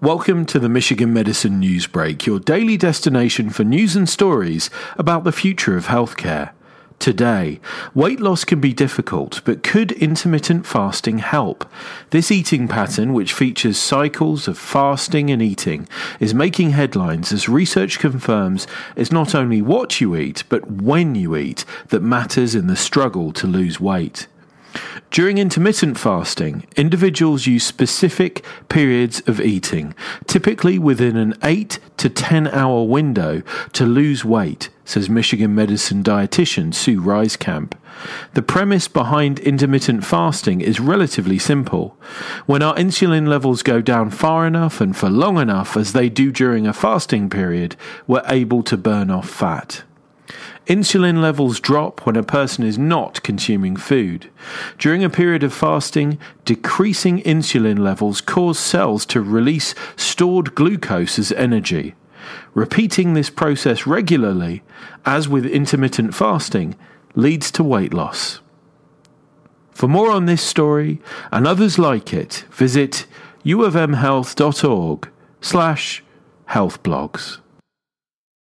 Welcome to the Michigan Medicine News Break, your daily destination for news and stories about the future of healthcare. Today, weight loss can be difficult, but could intermittent fasting help? This eating pattern, which features cycles of fasting and eating, is making headlines as research confirms it's not only what you eat, but when you eat that matters in the struggle to lose weight. During intermittent fasting, individuals use specific periods of eating, typically within an 8 to 10 hour window, to lose weight, says Michigan medicine dietitian Sue Ryskamp. The premise behind intermittent fasting is relatively simple. When our insulin levels go down far enough and for long enough, as they do during a fasting period, we're able to burn off fat. Insulin levels drop when a person is not consuming food. During a period of fasting, decreasing insulin levels cause cells to release stored glucose as energy. Repeating this process regularly, as with intermittent fasting, leads to weight loss. For more on this story and others like it, visit uofmhealth.org slash healthblogs.